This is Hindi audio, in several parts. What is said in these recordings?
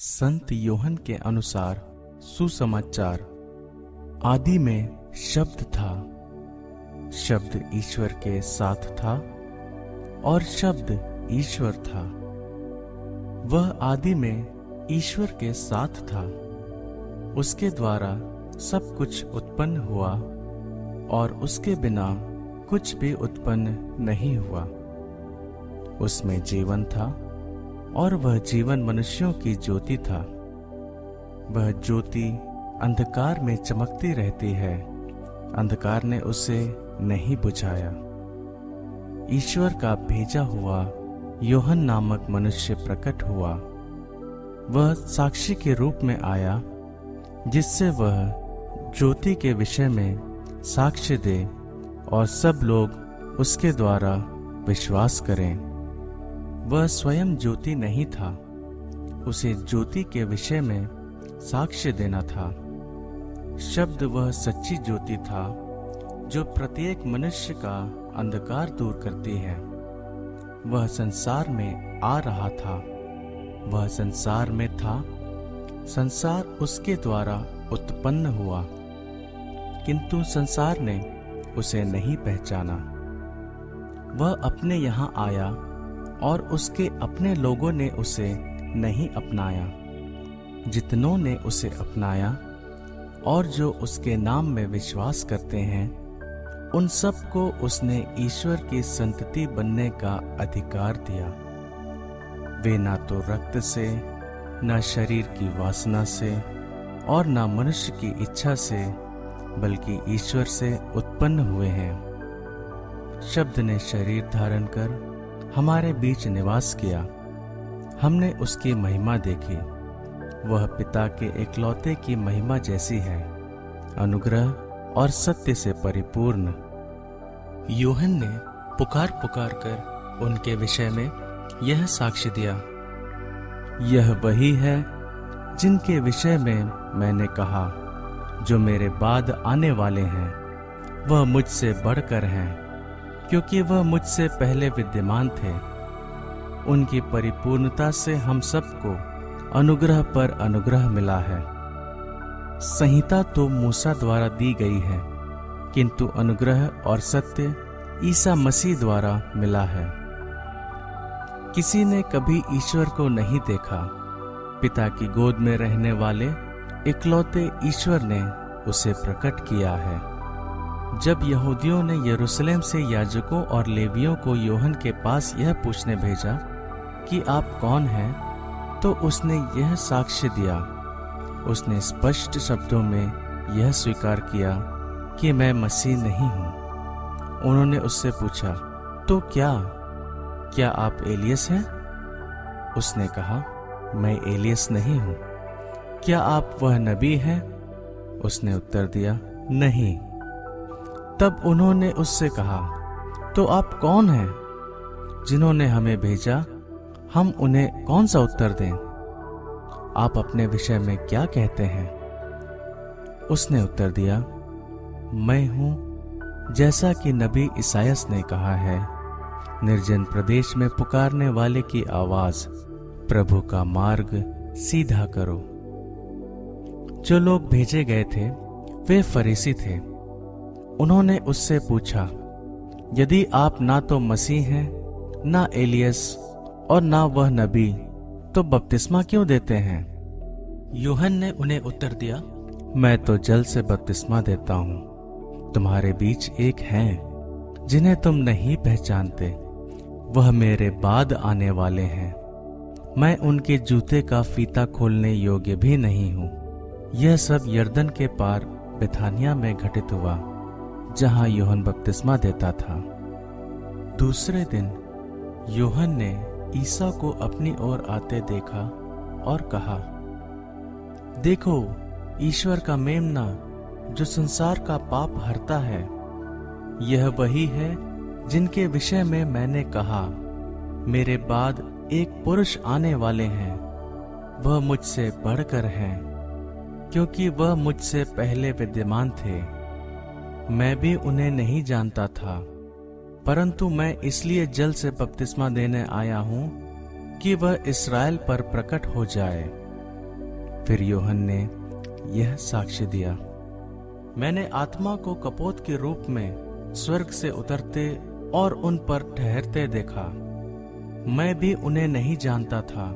संत योहन के अनुसार सुसमाचार आदि में शब्द था। शब्द ईश्वर के साथ था और शब्द ईश्वर था। वह आदि में ईश्वर के साथ था। उसके द्वारा सब कुछ उत्पन्न हुआ और उसके बिना कुछ भी उत्पन्न नहीं हुआ। उसमें जीवन था और वह जीवन मनुष्यों की ज्योति था। वह ज्योति अंधकार में चमकती रहती है। अंधकार ने उसे नहीं बुझाया। ईश्वर का भेजा हुआ योहन नामक मनुष्य प्रकट हुआ। वह साक्षी के रूप में आया, जिससे वह ज्योति के विषय में साक्ष्य दे और सब लोग उसके द्वारा विश्वास करें। वह स्वयं ज्योति नहीं था। उसे ज्योति के विषय में साक्ष्य देना था। शब्द वह सच्ची ज्योति था, जो प्रत्येक मनुष्य का अंधकार दूर करती है। वह संसार में आ रहा था। वह संसार में था। संसार उसके द्वारा उत्पन्न हुआ। किंतु संसार ने उसे नहीं पहचाना। वह अपने यहाँ आया और उसके अपने लोगों ने उसे नहीं अपनाया। जितनों ने उसे अपनाया और जो उसके नाम में विश्वास करते हैं, उन सबको उसने ईश्वर की संतति बनने का अधिकार दिया। वे ना तो रक्त से, न शरीर की वासना से और न मनुष्य की इच्छा से, बल्कि ईश्वर से उत्पन्न हुए हैं। शब्द ने शरीर धारण कर हमारे बीच निवास किया। हमने उसकी महिमा देखी। वह पिता के एकलौते की महिमा जैसी है। अनुग्रह और सत्य से परिपूर्ण। योहन ने पुकार पुकार कर उनके विषय में यह साक्ष्य दिया। यह वही है जिनके विषय में मैंने कहा, जो मेरे बाद आने वाले हैं। वह मुझसे बढ़कर हैं। क्योंकि वह मुझसे पहले विद्यमान थे। उनकी परिपूर्णता से हम सबको अनुग्रह पर अनुग्रह मिला है। संहिता तो मूसा द्वारा दी गई है, किंतु अनुग्रह और सत्य ईसा मसीह द्वारा मिला है। किसी ने कभी ईश्वर को नहीं देखा। पिता की गोद में रहने वाले इकलौते ईश्वर ने उसे प्रकट किया है। जब यहूदियों ने यरूशलेम से याजकों और लेवियों को योहन के पास यह पूछने भेजा कि आप कौन हैं तो उसने यह साक्ष्य दिया। उसने स्पष्ट शब्दों में यह स्वीकार किया कि मैं मसीह नहीं हूँ। उन्होंने उससे पूछा तो क्या क्या आप एलियस हैं? उसने कहा, मैं एलियस नहीं हूँ। क्या आप वह नबी हैं? उसने उत्तर दिया, नहीं। तब उन्होंने उससे कहा तो आप कौन हैं? जिन्होंने हमें भेजा, हम उन्हें कौन सा उत्तर दें? आप अपने विषय में क्या कहते हैं? उसने उत्तर दिया, मैं हूँ, जैसा कि नबी ईसायस ने कहा है, निर्जन प्रदेश में पुकारने वाले की आवाज़ प्रभु का मार्ग सीधा करो। जो लोग भेजे गए थे, वे फरीसी थे। उन्होंने उससे पूछा यदि आप ना तो मसीह हैं ना एलियस और ना वह नबी तो बपतिस्मा क्यों देते हैं? यूहन ने उन्हें उत्तर दिया मैं तो जल से बपतिस्मा देता हूँ। तुम्हारे बीच एक है जिन्हें तुम नहीं पहचानते। वह मेरे बाद आने वाले हैं। मैं उनके जूते का फीता खोलने योग्य भी नहीं हूँ। यह सब यर्दन के पार बिथानिया में घटित हुआ। जहाँ योहन बपतिस्मा देता था। दूसरे दिन, योहन ने ईसा को अपनी ओर आते देखा और कहा, देखो, ईश्वर का मेमना जो संसार का पाप हरता है, यह वही है जिनके विषय में मैंने कहा, मेरे बाद एक पुरुष आने वाले हैं, वह मुझसे बढ़कर हैं, क्योंकि वह मुझसे पहले विद्यमान थे। मैं भी उन्हें नहीं जानता था। परंतु मैं इसलिए जल से बपतिस्मा देने आया हूँ कि वह इसराइल पर प्रकट हो जाए। फिर योहन ने यह साक्ष्य दिया, मैंने आत्मा को कपोत के रूप में स्वर्ग से उतरते और उन पर ठहरते देखा। मैं भी उन्हें नहीं जानता था,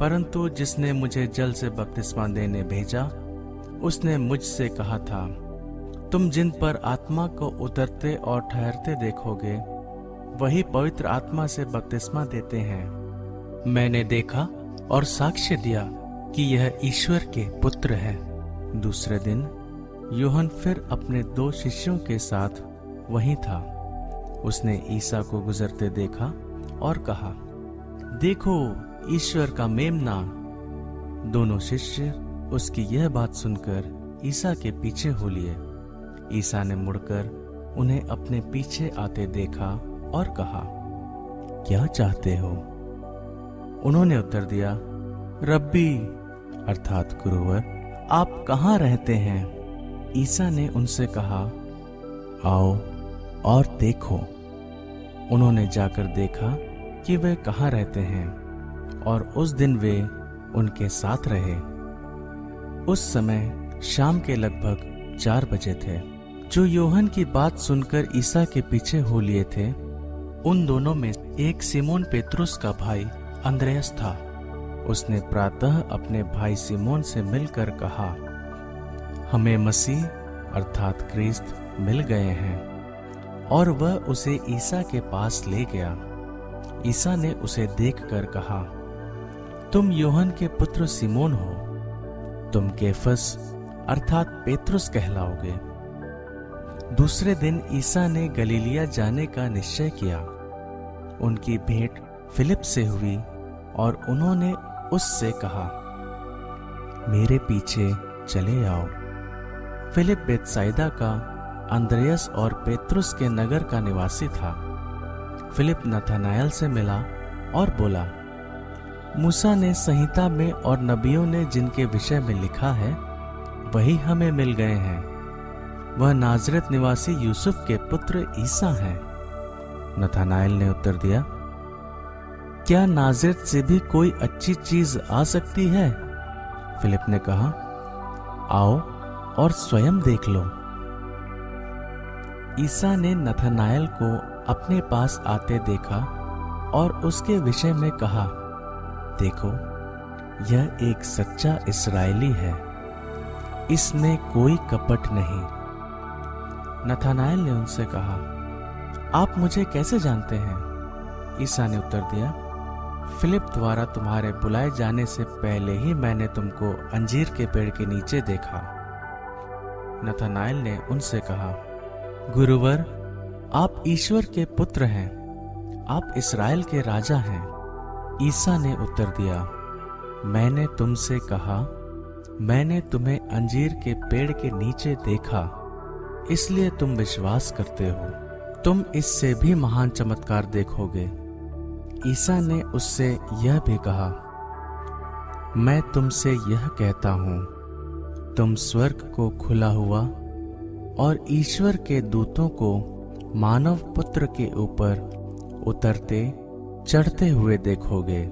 परंतु जिसने मुझे जल से बपतिस्मा देने भेजा, उसने मुझसे कहा था तुम जिन पर आत्मा को उतरते और ठहरते देखोगे, वही पवित्र आत्मा से बपतिस्मा देते हैं। मैंने देखा और साक्ष्य दिया कि यह ईश्वर के पुत्र है। दूसरे दिन, योहन फिर अपने दो शिष्यों के साथ वहीं था। उसने ईसा को गुजरते देखा और कहा, देखो, ईश्वर का मेमना दोनों शिष्य उसकी यह बात सुनकर ईसा के पीछे हो लिए। ईसा ने मुड़कर उन्हें अपने पीछे आते देखा और कहा, क्या चाहते हो? उन्होंने उत्तर दिया, रब्बी, अर्थात गुरुवर, आप कहाँ रहते हैं? ईसा ने उनसे कहा, आओ और देखो। उन्होंने जाकर देखा कि वे कहाँ रहते हैं और उस दिन वे उनके साथ रहे। उस समय शाम के लगभग चार बजे थे। जो योहन की बात सुनकर ईसा के पीछे हो लिए थे, उन दोनों में एक सिमोन पेत्रुस का भाई अंद्रयस था। उसने प्रातः अपने भाई सिमोन से मिलकर कहा, हमें मसीह अर्थात क्रिस्त मिल गए हैं। और वह उसे ईसा के पास ले गया। ईसा ने उसे देखकर कहा, तुम योहन के पुत्र सिमोन हो। तुम केफस अर्थात पेत्रुस कहलाओगे। दूसरे दिन ईसा ने गलीलिया जाने का निश्चय किया। उनकी भेंट फिलिप से हुई और उन्होंने उससे कहा, मेरे पीछे चले आओ। फिलिप बेतसाइदा का, अंद्रयस और पेत्रुस के नगर का निवासी था। फिलिप नथानायल से मिला और बोला, मूसा ने संहिता में और नबियों ने जिनके विषय में लिखा है, वही हमें मिल गए हैं। वह नाजरत निवासी यूसुफ के पुत्र ईसा हैं। नथानायल ने उत्तर दिया, क्या नाजरत से भी कोई अच्छी चीज़ आ सकती है? फिलिप ने कहा, आओ और स्वयं देख लो। ईसा ने नथनायल को अपने पास आते देखा और उसके विषय में कहा, देखो, यह एक सच्चा इसराइली है। इसमें कोई कपट नहीं। नथानायल ने उनसे कहा, आप मुझे कैसे जानते हैं? ईसा ने उत्तर दिया, फिलिप द्वारा तुम्हारे बुलाए जाने से पहले ही मैंने तुमको अंजीर के पेड़ के नीचे देखा। नथानायल ने उनसे कहा, गुरुवर, आप ईश्वर के पुत्र हैं, आप इसराइल के राजा हैं। ईसा ने उत्तर दिया, मैंने तुमसे कहा, मैंने तुम्हें अंजीर के पेड़ के नीचे देखा। इसलिए तुम विश्वास करते हो। तुम इससे भी महान चमत्कार देखोगे। ईसा ने उससे यह भी कहा, मैं तुमसे यह कहता हूँ, तुम स्वर्ग को खुला हुआ और ईश्वर के दूतों को मानव पुत्र के ऊपर उतरते, चढ़ते हुए देखोगे।